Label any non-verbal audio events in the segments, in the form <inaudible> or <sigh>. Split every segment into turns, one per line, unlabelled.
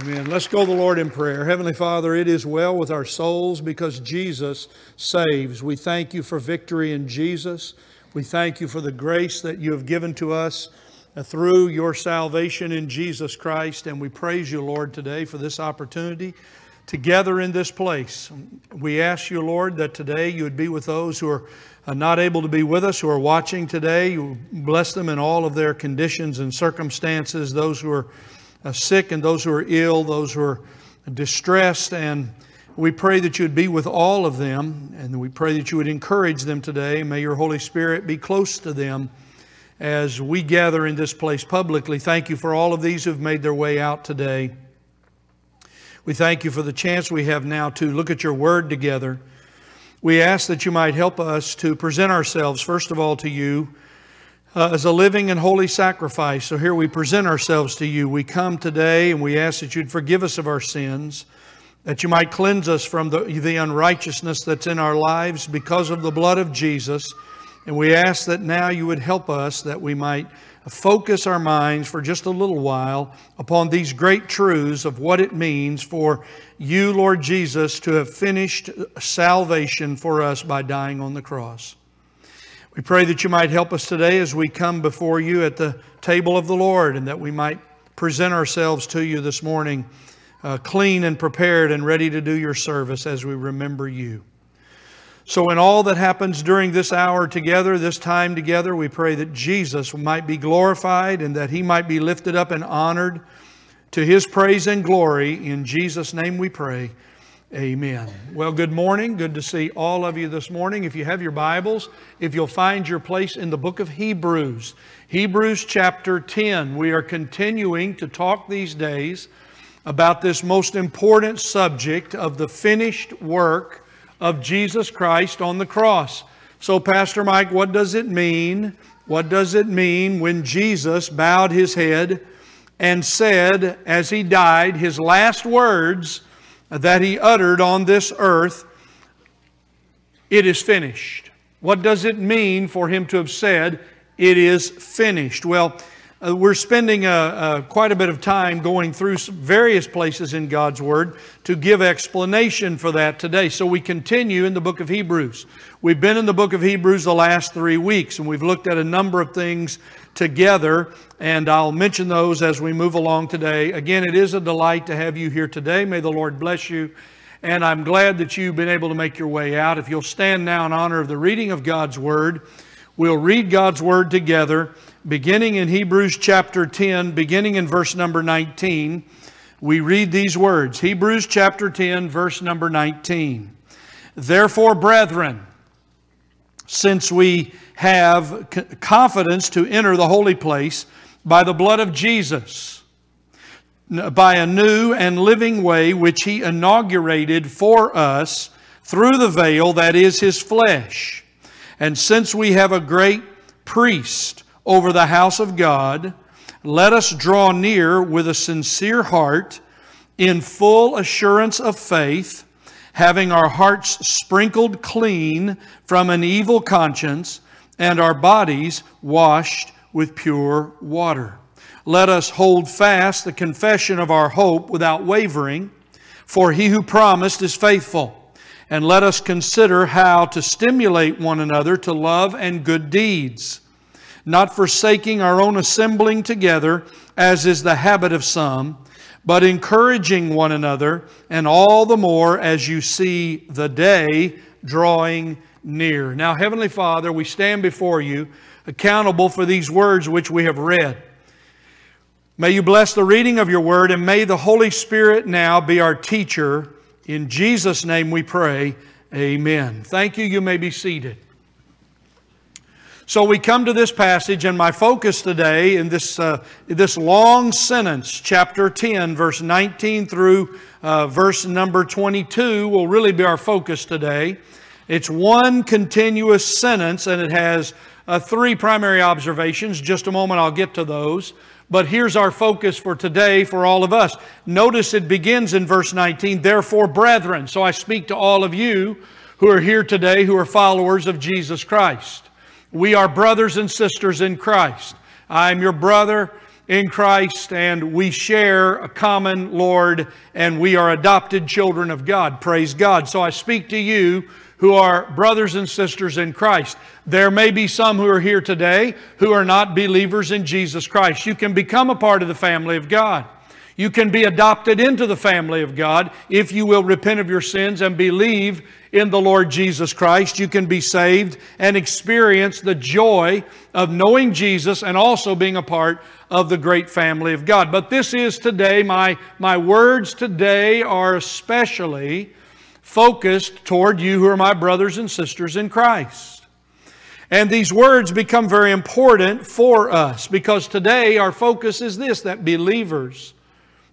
Amen. Let's go to the Lord in prayer. Heavenly Father, it is well with our souls because Jesus saves. We thank you for victory in Jesus. We thank you for the grace that you have given to us through your salvation in Jesus Christ. And we praise you, Lord, today for this opportunity together in this place. We ask you, Lord, that today you would be with those who are not able to be with us, who are watching today. You bless them in all of their conditions and circumstances, those who are Uh, sick and those who are ill, those who are distressed. And we pray that you would be with all of them, and we pray that you would encourage them today. May your Holy Spirit be close to them as we gather in this place publicly. Thank you for all of these who've made their way out today. We thank you for the chance we have now to look at your word together. We ask that you might help us to present ourselves, first of all, to you uh, as a living and holy sacrifice. So here we present ourselves to you. We come today and we ask that you'd forgive us of our sins, that you might cleanse us from the, the unrighteousness that's in our lives because of the blood of Jesus. And we ask that now you would help us that we might focus our minds for just a little while upon these great truths of what it means for you, Lord Jesus, to have finished salvation for us by dying on the cross. We pray that you might help us today as we come before you at the table of the Lord and that we might present ourselves to you this morning uh, clean and prepared and ready to do your service as we remember you. So, in all that happens during this hour together, this time together, we pray that Jesus might be glorified and that he might be lifted up and honored to his praise and glory. In Jesus' name we pray. Amen. Well, good morning. Good to see all of you this morning. If you have your Bibles, if you'll find your place in the book of Hebrews, Hebrews chapter 10. We are continuing to talk these days about this most important subject of the finished work of Jesus Christ on the cross. So, Pastor Mike, what does it mean? What does it mean when Jesus bowed his head and said, as he died, his last words? That he uttered on this earth, It is finished. What does it mean for him to have said, It is finished? Well, uh, we're spending uh, uh, quite a bit of time going through various places in God's Word to give explanation for that today. So we continue in the book of Hebrews. We've been in the book of Hebrews the last three weeks, and we've looked at a number of things together, and I'll mention those as we move along today. Again, it is a delight to have you here today. May the Lord bless you. And I'm glad that you've been able to make your way out. If you'll stand now in honor of the reading of God's Word, we'll read God's Word together, beginning in Hebrews chapter 10, beginning in verse number 19. We read these words Hebrews chapter 10, verse number 19. Therefore, brethren, since we have confidence to enter the holy place by the blood of Jesus, by a new and living way which He inaugurated for us through the veil that is His flesh. And since we have a great priest over the house of God, let us draw near with a sincere heart in full assurance of faith, having our hearts sprinkled clean from an evil conscience and our bodies washed with pure water. Let us hold fast the confession of our hope without wavering, for he who promised is faithful. And let us consider how to stimulate one another to love and good deeds, not forsaking our own assembling together, as is the habit of some, but encouraging one another, and all the more as you see the day drawing near. Now, Heavenly Father, we stand before you accountable for these words which we have read. May you bless the reading of your word, and may the Holy Spirit now be our teacher. In Jesus' name we pray. Amen. Thank you. You may be seated. So we come to this passage, and my focus today in this, uh, this long sentence, chapter 10, verse 19 through uh, verse number 22, will really be our focus today. It's one continuous sentence and it has uh, three primary observations. Just a moment, I'll get to those. But here's our focus for today for all of us. Notice it begins in verse 19, therefore, brethren. So I speak to all of you who are here today who are followers of Jesus Christ. We are brothers and sisters in Christ. I'm your brother. in Christ and we share a common Lord and we are adopted children of God. Praise God. So I speak to you who are brothers and sisters in Christ. There may be some who are here today who are not believers in Jesus Christ. You can become a part of the family of God. You can be adopted into the family of God if you will repent of your sins and believe in the Lord Jesus Christ. You can be saved and experience the joy of knowing Jesus and also being a part of the great family of God. But this is today, my, my words today are especially focused toward you who are my brothers and sisters in Christ. And these words become very important for us because today our focus is this that believers,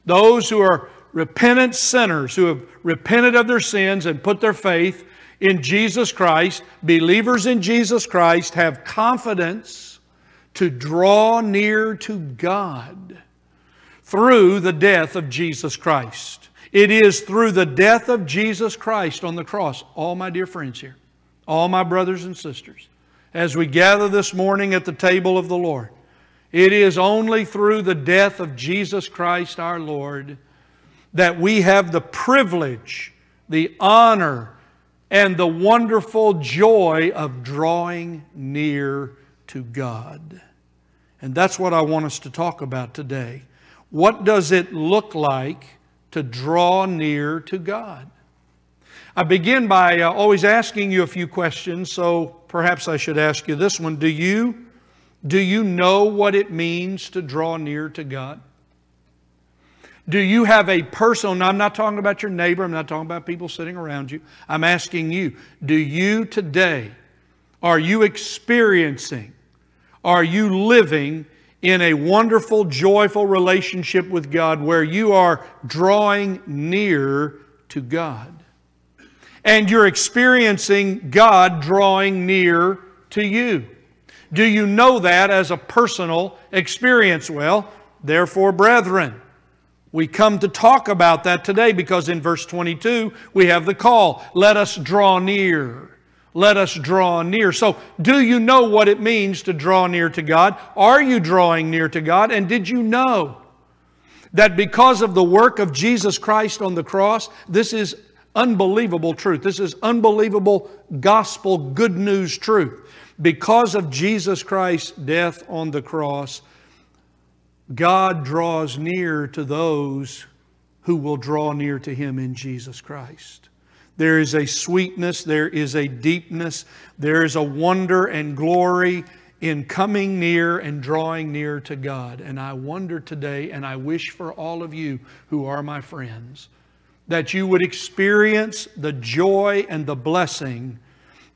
those who are repentant sinners, who have repented of their sins and put their faith in Jesus Christ, believers in Jesus Christ have confidence to draw near to God through the death of Jesus Christ. It is through the death of Jesus Christ on the cross, all my dear friends here, all my brothers and sisters, as we gather this morning at the table of the Lord. It is only through the death of Jesus Christ our Lord that we have the privilege, the honor, and the wonderful joy of drawing near to God. And that's what I want us to talk about today. What does it look like to draw near to God. I begin by uh, always asking you a few questions, so perhaps I should ask you this one. Do you, do you know what it means to draw near to God? Do you have a personal, I'm not talking about your neighbor, I'm not talking about people sitting around you. I'm asking you, do you today, are you experiencing, are you living in a wonderful, joyful relationship with God where you are drawing near to God. And you're experiencing God drawing near to you. Do you know that as a personal experience? Well, therefore, brethren, we come to talk about that today because in verse 22 we have the call let us draw near let us draw near. So, do you know what it means to draw near to God? Are you drawing near to God? And did you know that because of the work of Jesus Christ on the cross, this is unbelievable truth. This is unbelievable gospel good news truth. Because of Jesus Christ's death on the cross, God draws near to those who will draw near to Him in Jesus Christ. There is a sweetness, there is a deepness, there is a wonder and glory in coming near and drawing near to God. And I wonder today, and I wish for all of you who are my friends, that you would experience the joy and the blessing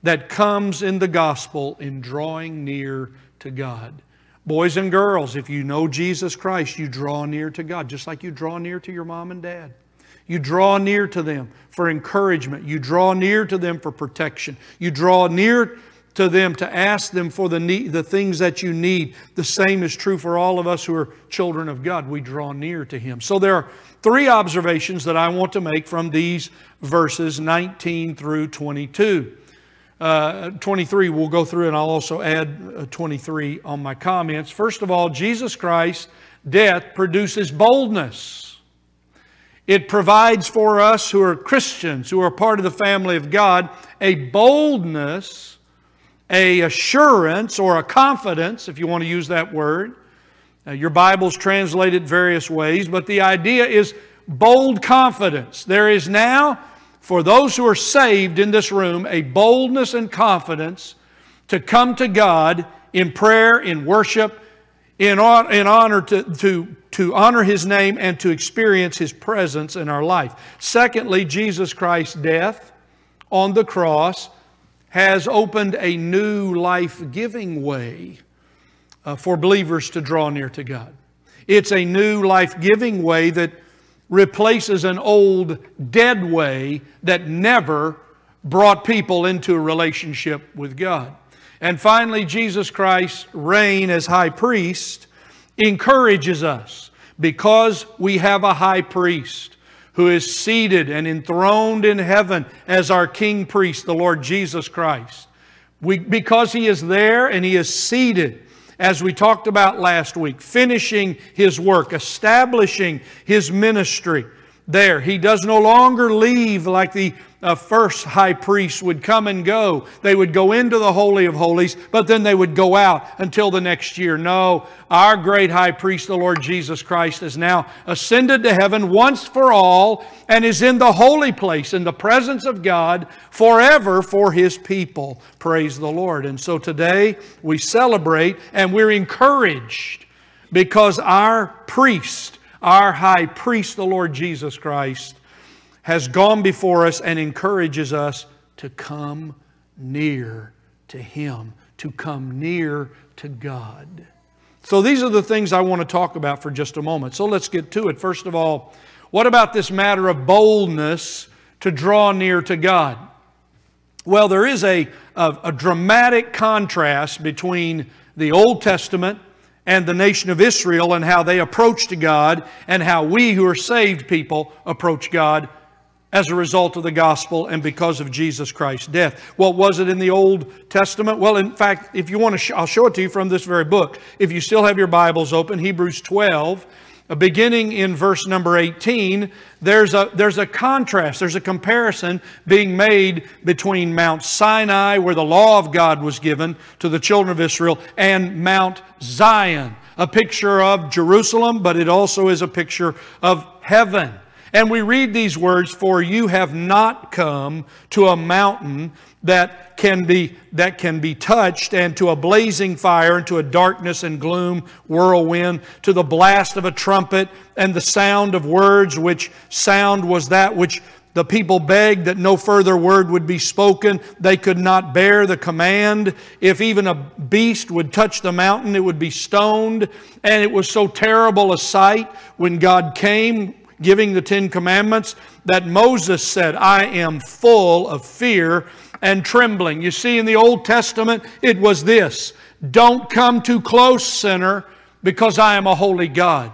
that comes in the gospel in drawing near to God. Boys and girls, if you know Jesus Christ, you draw near to God, just like you draw near to your mom and dad. You draw near to them for encouragement. You draw near to them for protection. You draw near to them to ask them for the, need, the things that you need. The same is true for all of us who are children of God. We draw near to Him. So there are three observations that I want to make from these verses 19 through 22. Uh, 23 we'll go through and I'll also add uh, 23 on my comments. First of all, Jesus Christ's death produces boldness. It provides for us who are Christians, who are part of the family of God, a boldness, a assurance, or a confidence, if you want to use that word. Now, your Bible's translated various ways, but the idea is bold confidence. There is now, for those who are saved in this room, a boldness and confidence to come to God in prayer, in worship, in, in honor to, to, to honor His name and to experience His presence in our life. Secondly, Jesus Christ's death on the cross has opened a new life giving way uh, for believers to draw near to God. It's a new life giving way that replaces an old dead way that never brought people into a relationship with God. And finally, Jesus Christ's reign as high priest encourages us because we have a high priest who is seated and enthroned in heaven as our king priest, the Lord Jesus Christ. We, because he is there and he is seated as we talked about last week, finishing his work, establishing his ministry there. He does no longer leave like the uh, first high priest would come and go. They would go into the Holy of Holies, but then they would go out until the next year. No, our great high priest, the Lord Jesus Christ, has now ascended to heaven once for all and is in the holy place, in the presence of God, forever for his people. Praise the Lord. And so today we celebrate and we're encouraged because our priest, our high priest, the Lord Jesus Christ, has gone before us and encourages us to come near to Him, to come near to God. So, these are the things I want to talk about for just a moment. So, let's get to it. First of all, what about this matter of boldness to draw near to God? Well, there is a, a, a dramatic contrast between the Old Testament and the nation of Israel and how they approached God and how we who are saved people approach God as a result of the gospel and because of Jesus Christ's death. What was it in the Old Testament? Well, in fact, if you want to, sh- I'll show it to you from this very book. If you still have your Bibles open, Hebrews 12, uh, beginning in verse number 18, there's a, there's a contrast, there's a comparison being made between Mount Sinai, where the law of God was given to the children of Israel, and Mount Zion, a picture of Jerusalem, but it also is a picture of heaven. And we read these words, For you have not come to a mountain that can be, that can be touched, and to a blazing fire, and to a darkness and gloom whirlwind, to the blast of a trumpet, and the sound of words, which sound was that which the people begged that no further word would be spoken. They could not bear the command. If even a beast would touch the mountain, it would be stoned. And it was so terrible a sight when God came giving the Ten Commandments that Moses said, I am full of fear and trembling. You see, in the Old Testament, it was this Don't come too close, sinner, because I am a holy God.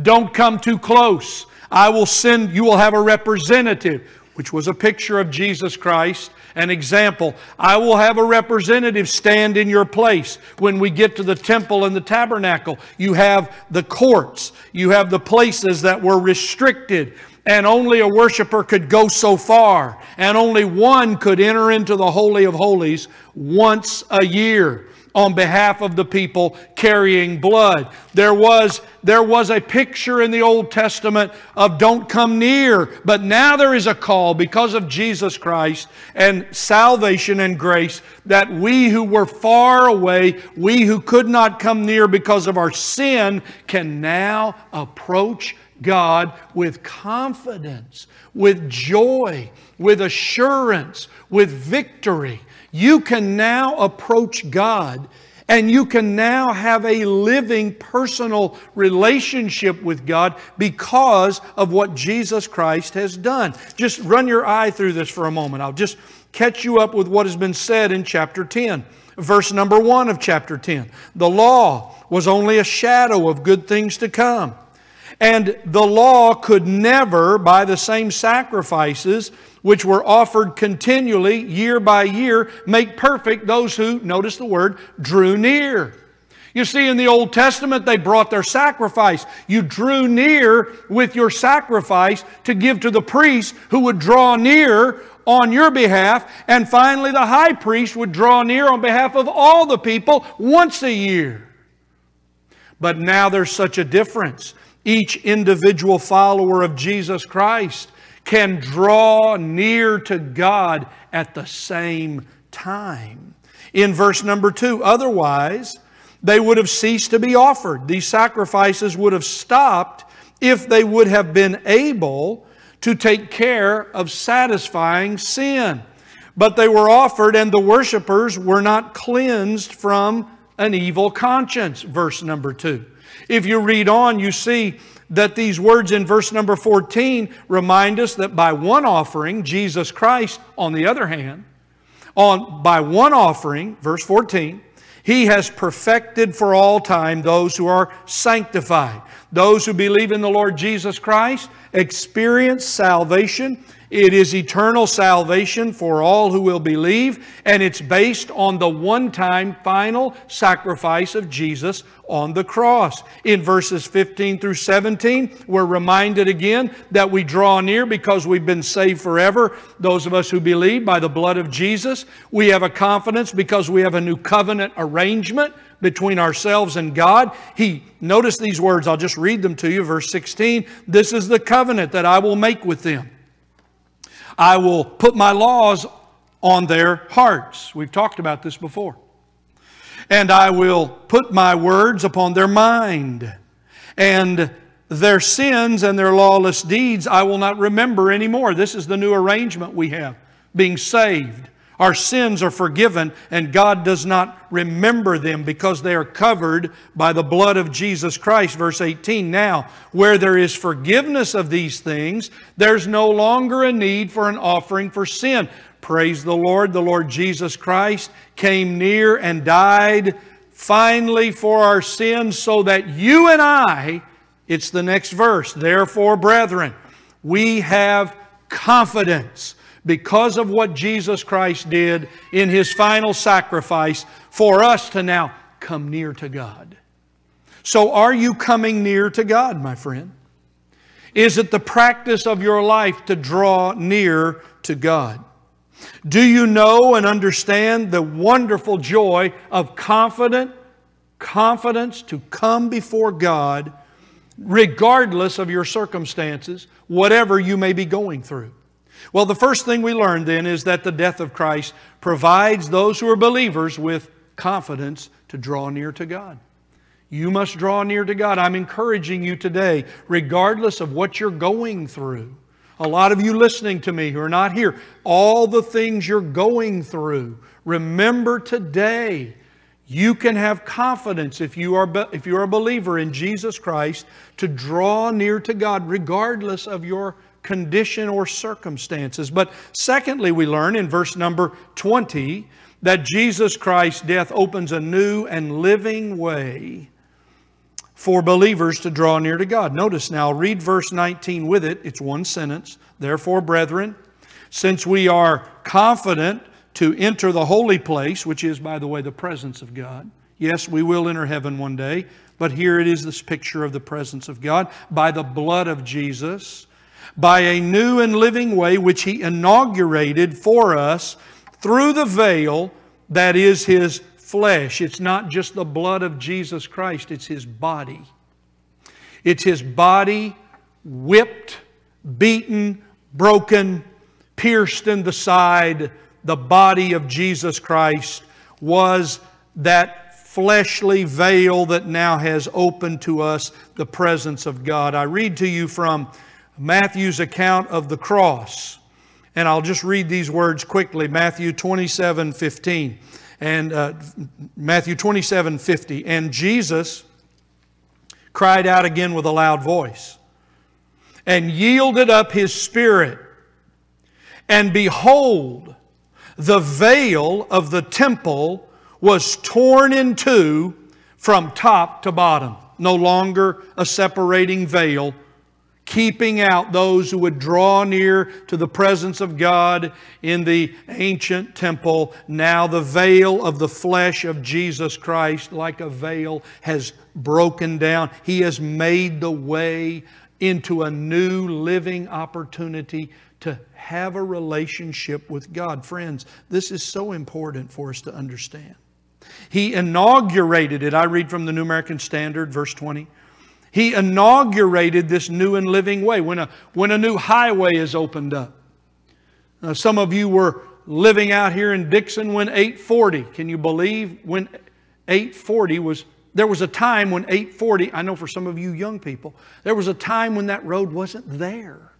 Don't come too close. I will send, you will have a representative, which was a picture of Jesus Christ an example. I will have a representative stand in your place. When we get to the temple and the tabernacle, you have the courts, you have the places that were restricted and only a worshiper could go so far, and only one could enter into the Holy of Holies once a year on behalf of the people carrying blood. There was, there was a picture in the Old Testament of don't come near, but now there is a call because of Jesus Christ and salvation and grace that we who were far away, we who could not come near because of our sin, can now approach God with confidence, with joy, with assurance, with victory. You can now approach God and you can now have a living personal relationship with God because of what Jesus Christ has done. Just run your eye through this for a moment. I'll just catch you up with what has been said in chapter 10. Verse number 1 of chapter 10. The law was only a shadow of good things to come. And the law could never, by the same sacrifices which were offered continually, year by year, make perfect those who, notice the word, drew near. You see, in the Old Testament, they brought their sacrifice. You drew near with your sacrifice to give to the priest who would draw near on your behalf. And finally, the high priest would draw near on behalf of all the people once a year. But now there's such a difference each individual follower of Jesus Christ can draw near to God at the same time. In verse number two, otherwise, they would have ceased to be offered. These sacrifices would have stopped if they would have been able to take care of satisfying sin. But they were offered, and the worshippers were not cleansed from an evil conscience. Verse number two. If you read on, you see that these words in verse number 14 remind us that by one offering, Jesus Christ, on the other hand, on, by one offering, verse 14, he has perfected for all time those who are sanctified. Those who believe in the Lord Jesus Christ experience salvation It is eternal salvation for all who will believe, and it's based on the one time final sacrifice of Jesus on the cross. In verses 15 through 17, we're reminded again that we draw near because we've been saved forever. Those of us who believe by the blood of Jesus, we have a confidence because we have a new covenant arrangement between ourselves and God. He, notice these words, I'll just read them to you. Verse 16 This is the covenant that I will make with them I will put my laws on their hearts. We've talked about this before. And I will put my words upon their mind. And their sins and their lawless deeds I will not remember anymore. This is the new arrangement we have, being saved. Our sins are forgiven, and God does not remember them because they are covered by the blood of Jesus Christ. Verse 18 Now, where there is forgiveness of these things, there's no longer a need for an offering for sin. Praise the Lord. The Lord Jesus Christ came near and died finally for our sins so that you and I, it's the next verse, therefore, brethren, we have confidence because of what Jesus Christ did in His final sacrifice for us to now come near to God. So, are you coming near to God, my friend? Is it the practice of your life to draw near to God? Do you know and understand the wonderful joy of confident confidence to come before God regardless of your circumstances, whatever you may be going through? Well, the first thing we learn then is that the death of Christ provides those who are believers with confidence to draw near to God. You must draw near to God. I'm encouraging you today, regardless of what you're going through. A lot of you listening to me who are not here, all the things you're going through, remember today you can have confidence if you are if you're a believer in Jesus Christ to draw near to God regardless of your condition or circumstances. But secondly, we learn in verse number 20 that Jesus Christ's death opens a new and living way for believers to draw near to God. Notice now, read verse 19 with it. It's one sentence. Therefore, brethren, since we are confident to enter the holy place, which is, by the way, the presence of God. Yes, we will enter heaven one day, but here it is this picture of the presence of God by the blood of Jesus by a new and living way which He inaugurated for us through the veil that is His flesh. It's not just the blood of Jesus Christ, it's His body. It's His body whipped, beaten, broken, pierced in the side. The body of Jesus Christ was that fleshly veil that now has opened to us the presence of God. I read to you from Matthew's account of the cross. And I'll just read these words quickly Matthew 27 15. And uh, Matthew 27 50. And Jesus cried out again with a loud voice and yielded up his spirit. And behold, the veil of the temple was torn in two from top to bottom. No longer a separating veil keeping out those who would draw near to the presence of God in the ancient temple. Now the veil of the flesh of Jesus Christ, like a veil, has broken down. He has made the way into a new living opportunity to have a relationship with God. Friends, this is so important for us to understand. He inaugurated it. I read from the New American Standard, verse 20. He inaugurated this new and living way when a, when a new highway is opened up. Now, some of you were living out here in Dickson when 840. Can you believe when 840 was? There was a time when 840, I know for some of you young people, there was a time when that road wasn't there.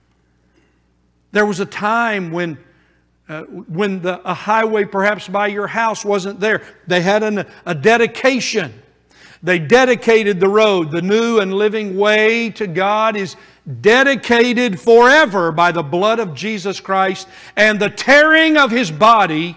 There was a time when uh, when the, a highway perhaps by your house wasn't there. They had an, a dedication they dedicated the road. The new and living way to God is dedicated forever by the blood of Jesus Christ and the tearing of his body.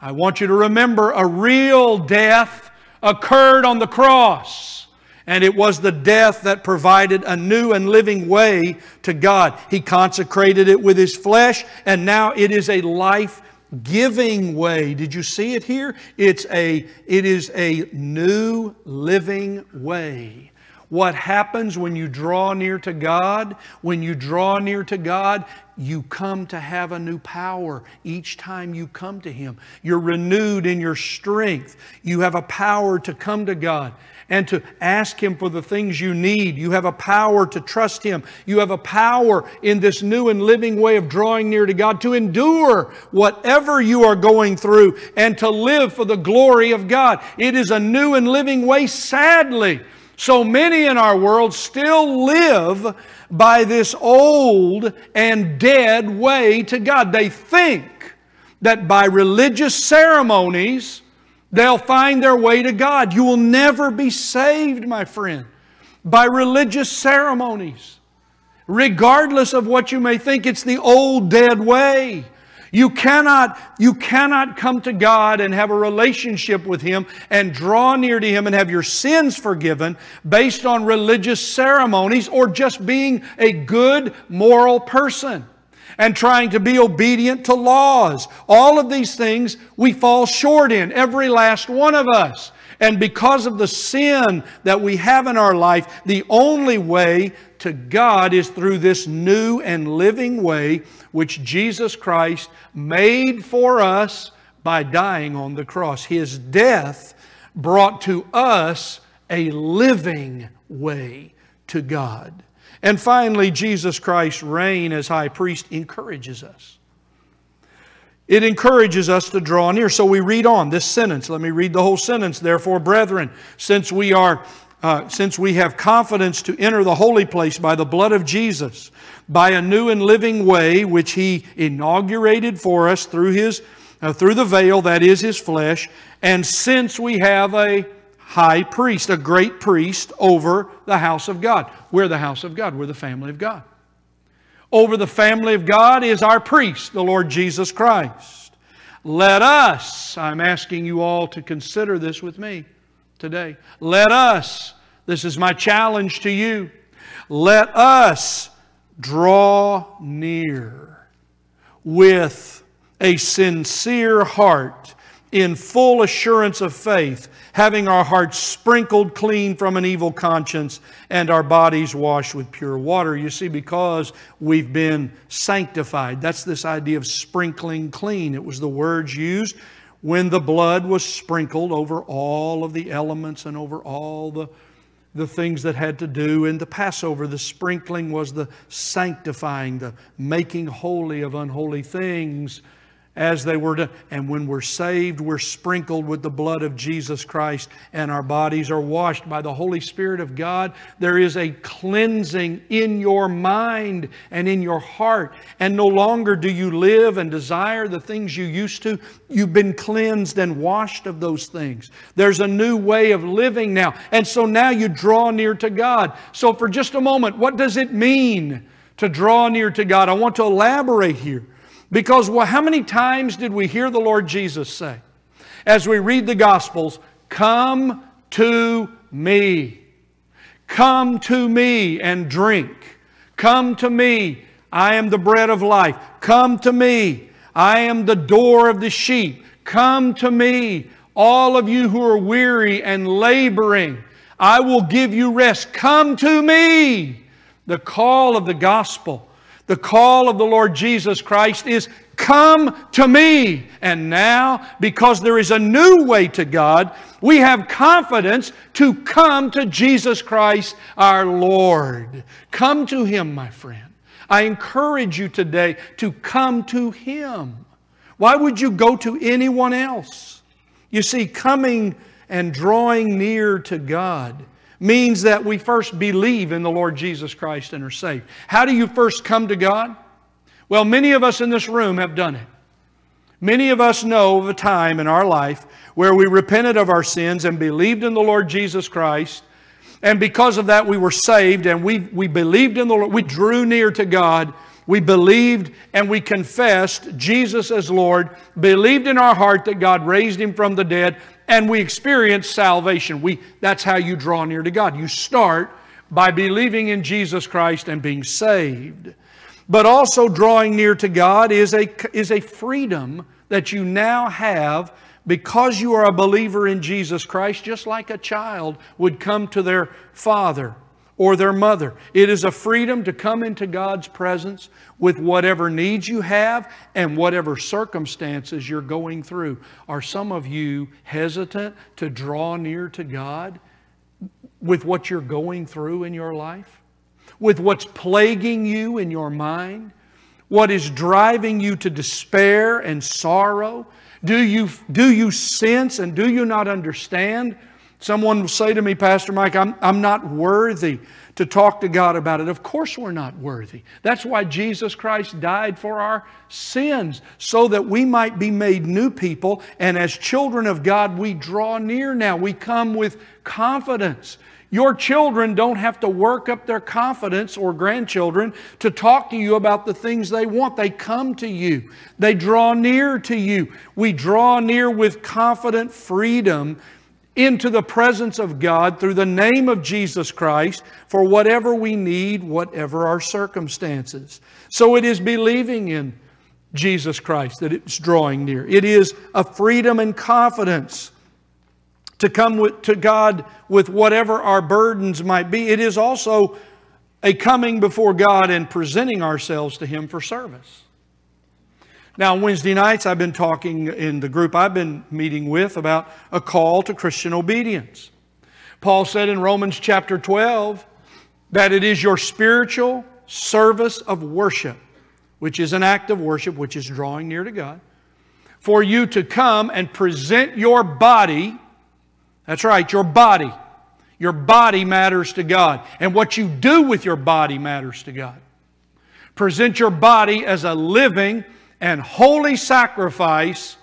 I want you to remember a real death occurred on the cross. And it was the death that provided a new and living way to God. He consecrated it with His flesh, and now it is a life giving way. Did you see it here? It's a, it is a new living way. What happens when you draw near to God? When you draw near to God, you come to have a new power each time you come to Him. You're renewed in your strength. You have a power to come to God and to ask Him for the things you need. You have a power to trust Him. You have a power in this new and living way of drawing near to God to endure whatever you are going through and to live for the glory of God. It is a new and living way, sadly. So many in our world still live by this old and dead way to God. They think that by religious ceremonies they'll find their way to God. You will never be saved, my friend, by religious ceremonies. Regardless of what you may think, it's the old dead way. You cannot, you cannot come to God and have a relationship with Him and draw near to Him and have your sins forgiven based on religious ceremonies or just being a good moral person and trying to be obedient to laws. All of these things we fall short in, every last one of us. And because of the sin that we have in our life, the only way to God is through this new and living way which Jesus Christ made for us by dying on the cross. His death brought to us a living way to God. And finally, Jesus Christ's reign as high priest encourages us. It encourages us to draw near. So we read on this sentence. Let me read the whole sentence. Therefore, brethren, since we are uh, since we have confidence to enter the holy place by the blood of Jesus, by a new and living way which He inaugurated for us through His uh, through the veil that is His flesh, and since we have a high priest, a great priest over the house of God, we're the house of God. We're the family of God. Over the family of God is our priest, the Lord Jesus Christ. Let us, I'm asking you all to consider this with me today. Let us, this is my challenge to you, let us draw near with a sincere heart in full assurance of faith, having our hearts sprinkled clean from an evil conscience and our bodies washed with pure water. You see, because we've been sanctified. That's this idea of sprinkling clean. It was the words used when the blood was sprinkled over all of the elements and over all the, the things that had to do in the Passover. The sprinkling was the sanctifying, the making holy of unholy things as they were to, and when we're saved, we're sprinkled with the blood of Jesus Christ, and our bodies are washed by the Holy Spirit of God. There is a cleansing in your mind and in your heart, and no longer do you live and desire the things you used to. You've been cleansed and washed of those things. There's a new way of living now, and so now you draw near to God. So, for just a moment, what does it mean to draw near to God? I want to elaborate here. Because well, how many times did we hear the Lord Jesus say, as we read the Gospels, Come to me. Come to me and drink. Come to me. I am the bread of life. Come to me. I am the door of the sheep. Come to me, all of you who are weary and laboring. I will give you rest. Come to me. The call of the gospel the call of the Lord Jesus Christ is Come to me. And now, because there is a new way to God, we have confidence to come to Jesus Christ our Lord. Come to Him, my friend. I encourage you today to come to Him. Why would you go to anyone else? You see, coming and drawing near to God means that we first believe in the Lord Jesus Christ and are saved. How do you first come to God? Well, many of us in this room have done it. Many of us know of a time in our life where we repented of our sins and believed in the Lord Jesus Christ. And because of that, we were saved and we, we believed in the Lord. We drew near to God. We believed and we confessed Jesus as Lord, believed in our heart that God raised him from the dead, and we experience salvation. We, that's how you draw near to God. You start by believing in Jesus Christ and being saved. But also, drawing near to God is a, is a freedom that you now have because you are a believer in Jesus Christ, just like a child would come to their father or their mother. It is a freedom to come into God's presence with whatever needs you have and whatever circumstances you're going through. Are some of you hesitant to draw near to God with what you're going through in your life? With what's plaguing you in your mind? What is driving you to despair and sorrow? Do you, do you sense and do you not understand Someone will say to me, Pastor Mike, I'm, I'm not worthy to talk to God about it. Of course, we're not worthy. That's why Jesus Christ died for our sins, so that we might be made new people. And as children of God, we draw near now. We come with confidence. Your children don't have to work up their confidence or grandchildren to talk to you about the things they want. They come to you, they draw near to you. We draw near with confident freedom into the presence of God through the name of Jesus Christ for whatever we need, whatever our circumstances. So it is believing in Jesus Christ that it's drawing near. It is a freedom and confidence to come with, to God with whatever our burdens might be. It is also a coming before God and presenting ourselves to Him for service. Now, Wednesday nights, I've been talking in the group I've been meeting with about a call to Christian obedience. Paul said in Romans chapter 12 that it is your spiritual service of worship, which is an act of worship, which is drawing near to God, for you to come and present your body. That's right, your body. Your body matters to God. And what you do with your body matters to God. Present your body as a living, and holy sacrifice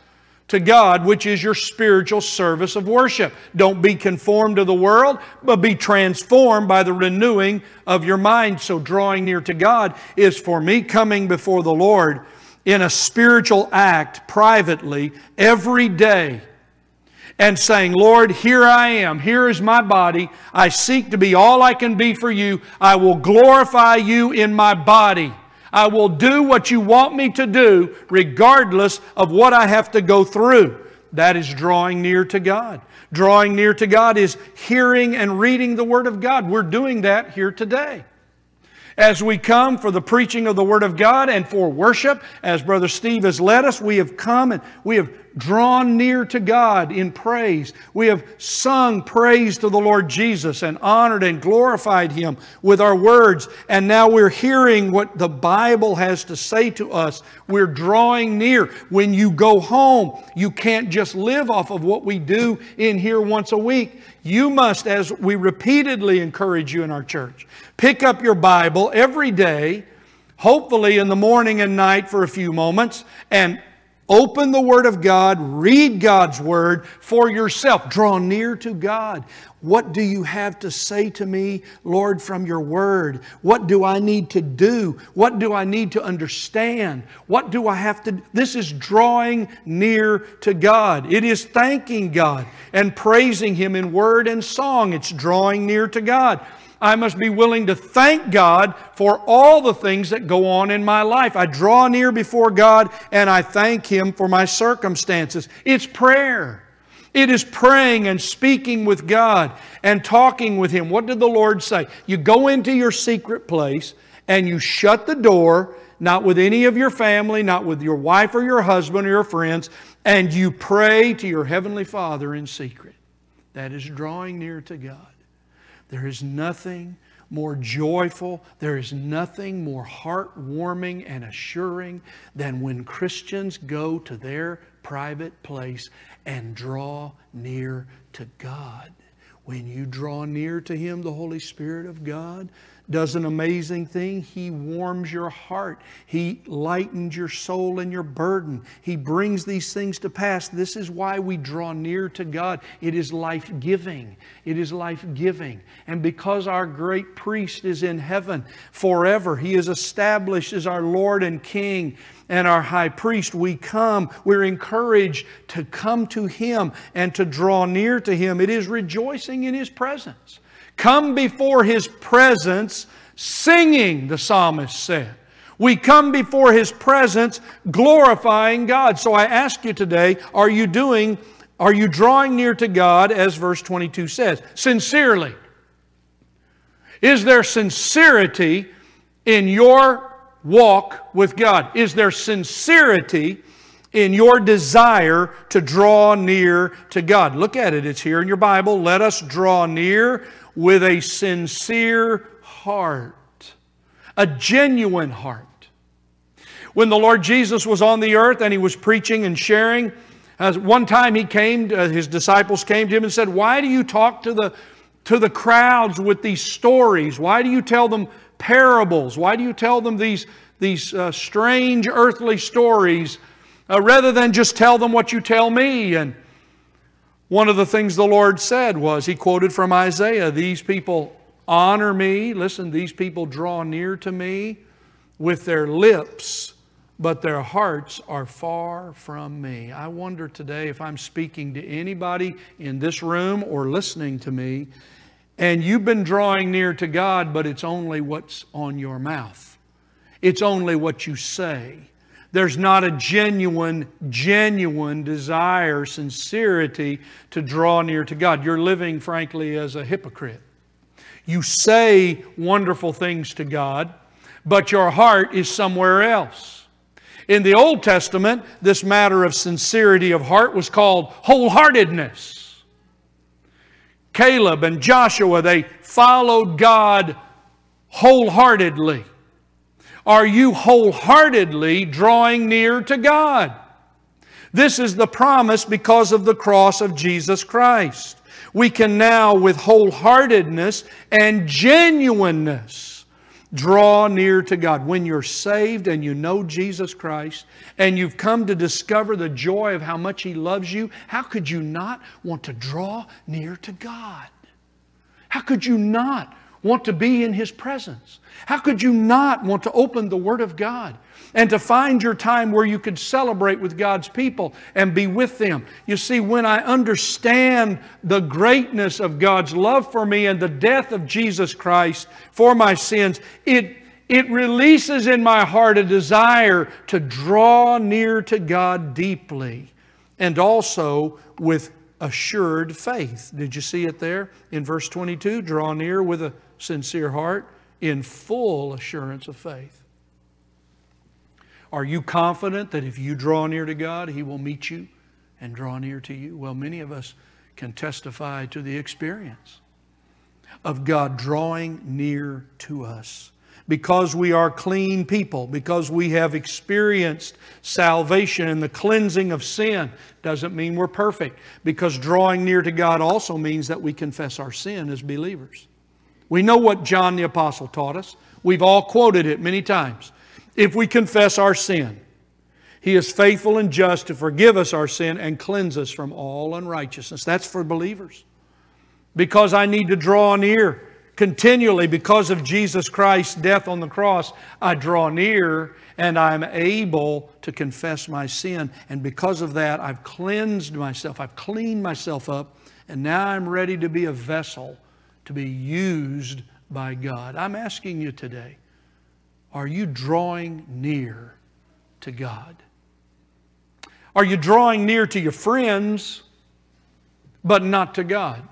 to God, which is your spiritual service of worship. Don't be conformed to the world, but be transformed by the renewing of your mind. So, drawing near to God is for me coming before the Lord in a spiritual act privately every day and saying, Lord, here I am. Here is my body. I seek to be all I can be for you. I will glorify you in my body. I will do what you want me to do, regardless of what I have to go through. That is drawing near to God. Drawing near to God is hearing and reading the Word of God. We're doing that here today. As we come for the preaching of the Word of God and for worship, as Brother Steve has led us, we have come and we have drawn near to God in praise. We have sung praise to the Lord Jesus and honored and glorified Him with our words. And now we're hearing what the Bible has to say to us. We're drawing near. When you go home, you can't just live off of what we do in here once a week. You must, as we repeatedly encourage you in our church, pick up your Bible every day hopefully in the morning and night for a few moments, and Open the Word of God, read God's Word for yourself. Draw near to God. What do you have to say to me, Lord, from your Word? What do I need to do? What do I need to understand? What do I have to This is drawing near to God. It is thanking God and praising Him in word and song. It's drawing near to God. I must be willing to thank God for all the things that go on in my life. I draw near before God and I thank Him for my circumstances. It's prayer. It is praying and speaking with God and talking with Him. What did the Lord say? You go into your secret place and you shut the door, not with any of your family, not with your wife or your husband or your friends, and you pray to your Heavenly Father in secret. That is drawing near to God. There is nothing more joyful, there is nothing more heartwarming and assuring than when Christians go to their private place and draw near to God. When you draw near to Him, the Holy Spirit of God does an amazing thing. He warms your heart. He lightens your soul and your burden. He brings these things to pass. This is why we draw near to God. It is life giving. It is life giving. And because our great priest is in heaven forever, He is established as our Lord and King and our high priest, we come, we're encouraged to come to Him and to draw near to Him. It is rejoicing in His presence. Come before His presence singing, the psalmist said. We come before His presence glorifying God. So I ask you today, are you doing, are you drawing near to God as verse 22 says? Sincerely. Is there sincerity in your walk with God? Is there sincerity in your desire to draw near to God? Look at it, it's here in your Bible. Let us draw near with a sincere heart, a genuine heart. When the Lord Jesus was on the earth and he was preaching and sharing, as one time he came, uh, his disciples came to him and said, Why do you talk to the, to the crowds with these stories? Why do you tell them parables? Why do you tell them these, these uh, strange earthly stories uh, rather than just tell them what you tell me? And one of the things the Lord said was, He quoted from Isaiah, These people honor me. Listen, these people draw near to me with their lips, but their hearts are far from me. I wonder today if I'm speaking to anybody in this room or listening to me and you've been drawing near to God, but it's only what's on your mouth. It's only what you say. There's not a genuine, genuine desire, sincerity to draw near to God. You're living, frankly, as a hypocrite. You say wonderful things to God, but your heart is somewhere else. In the Old Testament, this matter of sincerity of heart was called wholeheartedness. Caleb and Joshua, they followed God wholeheartedly. Are you wholeheartedly drawing near to God? This is the promise because of the cross of Jesus Christ. We can now, with wholeheartedness and genuineness, Draw near to God. When you're saved and you know Jesus Christ and you've come to discover the joy of how much He loves you, how could you not want to draw near to God? How could you not want to be in His presence? How could you not want to open the Word of God and to find your time where you could celebrate with God's people and be with them? You see, when I understand the greatness of God's love for me and the death of Jesus Christ for my sins, it it releases in my heart a desire to draw near to God deeply and also with assured faith. Did you see it there in verse 22? Draw near with a sincere heart in full assurance of faith. Are you confident that if you draw near to God, He will meet you and draw near to you? Well, many of us can testify to the experience of God drawing near to us. Because we are clean people, because we have experienced salvation and the cleansing of sin, doesn't mean we're perfect. Because drawing near to God also means that we confess our sin as believers. We know what John the Apostle taught us. We've all quoted it many times. If we confess our sin, He is faithful and just to forgive us our sin and cleanse us from all unrighteousness. That's for believers. Because I need to draw near continually because of Jesus Christ's death on the cross, I draw near and I'm able to confess my sin. And because of that, I've cleansed myself, I've cleaned myself up, and now I'm ready to be a vessel to be used by God. I'm asking you today are you drawing near to God? Are you drawing near to your friends, but not to God?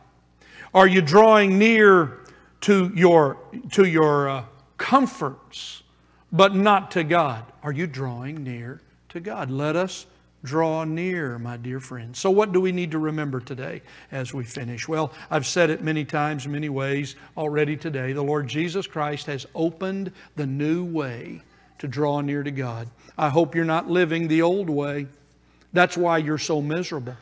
Are you drawing near to your, to your uh, comforts, but not to God? Are you drawing near to God? Let us draw near, my dear friends. So, what do we need to remember today as we finish? Well, I've said it many times, many ways already today. The Lord Jesus Christ has opened the new way to draw near to God. I hope you're not living the old way. That's why you're so miserable.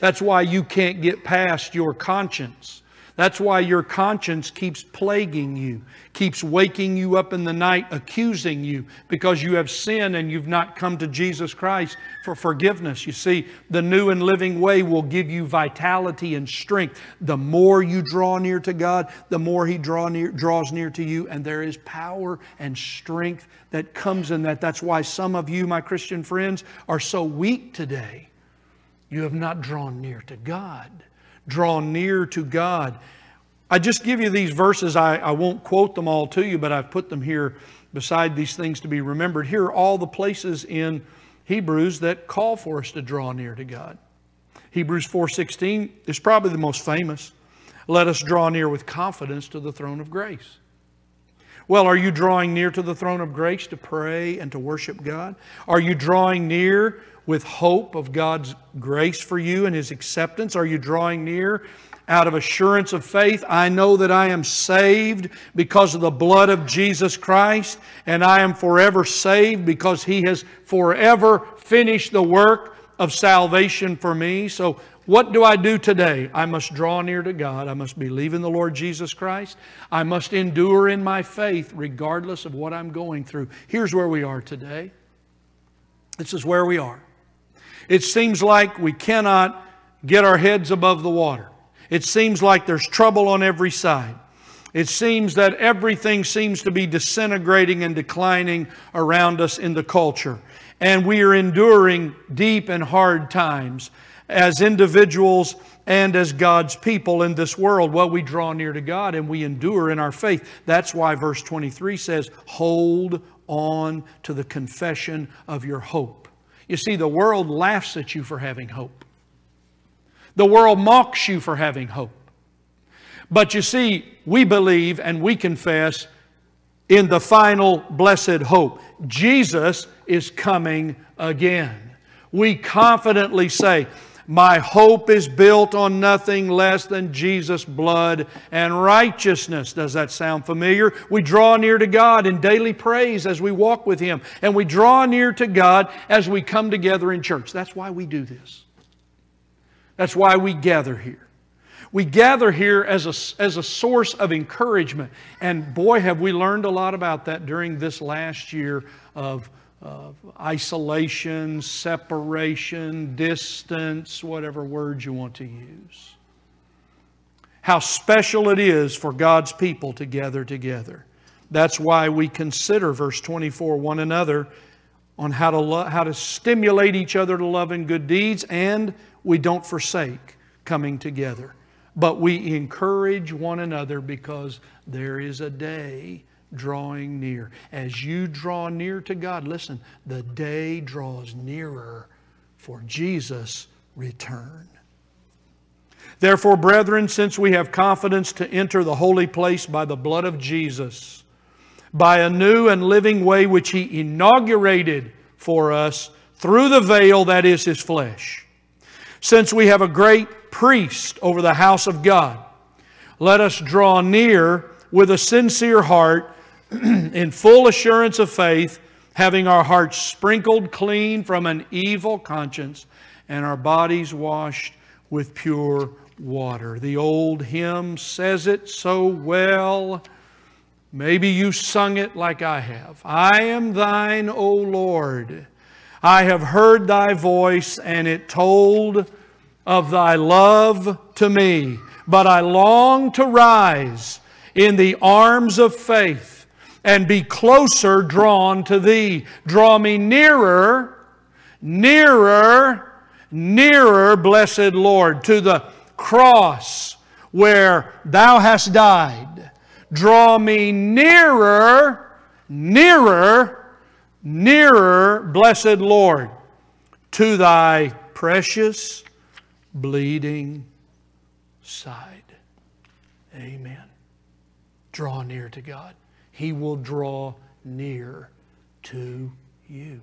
That's why you can't get past your conscience. That's why your conscience keeps plaguing you, keeps waking you up in the night, accusing you, because you have sinned and you've not come to Jesus Christ for forgiveness. You see, the new and living way will give you vitality and strength. The more you draw near to God, the more He draw near, draws near to you, and there is power and strength that comes in that. That's why some of you, my Christian friends, are so weak today. You have not drawn near to God draw near to God. I just give you these verses. I, I won't quote them all to you, but I've put them here beside these things to be remembered. Here are all the places in Hebrews that call for us to draw near to God. Hebrews 4:16 is probably the most famous. Let us draw near with confidence to the throne of grace. Well, are you drawing near to the throne of grace to pray and to worship God? Are you drawing near with hope of God's grace for you and His acceptance? Are you drawing near out of assurance of faith? I know that I am saved because of the blood of Jesus Christ, and I am forever saved because He has forever finished the work of salvation for me. So, what do I do today? I must draw near to God. I must believe in the Lord Jesus Christ. I must endure in my faith regardless of what I'm going through. Here's where we are today. This is where we are. It seems like we cannot get our heads above the water. It seems like there's trouble on every side. It seems that everything seems to be disintegrating and declining around us in the culture. And we are enduring deep and hard times as individuals and as God's people in this world. Well, we draw near to God and we endure in our faith. That's why verse 23 says, Hold on to the confession of your hope. You see, the world laughs at you for having hope. The world mocks you for having hope. But you see, we believe and we confess in the final blessed hope. Jesus is coming again. We confidently say, my hope is built on nothing less than Jesus' blood and righteousness. Does that sound familiar? We draw near to God in daily praise as we walk with Him, and we draw near to God as we come together in church. That's why we do this. That's why we gather here. We gather here as a, as a source of encouragement. And boy, have we learned a lot about that during this last year of uh, isolation, separation, distance, whatever words you want to use. How special it is for God's people to gather together. That's why we consider, verse 24, one another on how to, lo- how to stimulate each other to love and good deeds, and we don't forsake coming together. But we encourage one another because there is a day drawing near. As you draw near to God, listen, the day draws nearer for Jesus' return. Therefore, brethren, since we have confidence to enter the holy place by the blood of Jesus, by a new and living way which He inaugurated for us through the veil that is His flesh, since we have a great priest over the house of God, let us draw near with a sincere heart <clears throat> in full assurance of faith, having our hearts sprinkled clean from an evil conscience and our bodies washed with pure water. The old hymn says it so well. Maybe you sung it like I have. I am thine, O Lord. I have heard thy voice, and it told of thy love to me. But I long to rise in the arms of faith and be closer drawn to thee. Draw me nearer, nearer, nearer, blessed Lord, to the cross where thou hast died. Draw me nearer, nearer, nearer, blessed Lord, to thy precious bleeding side. Amen. Draw near to God. He will draw near to you.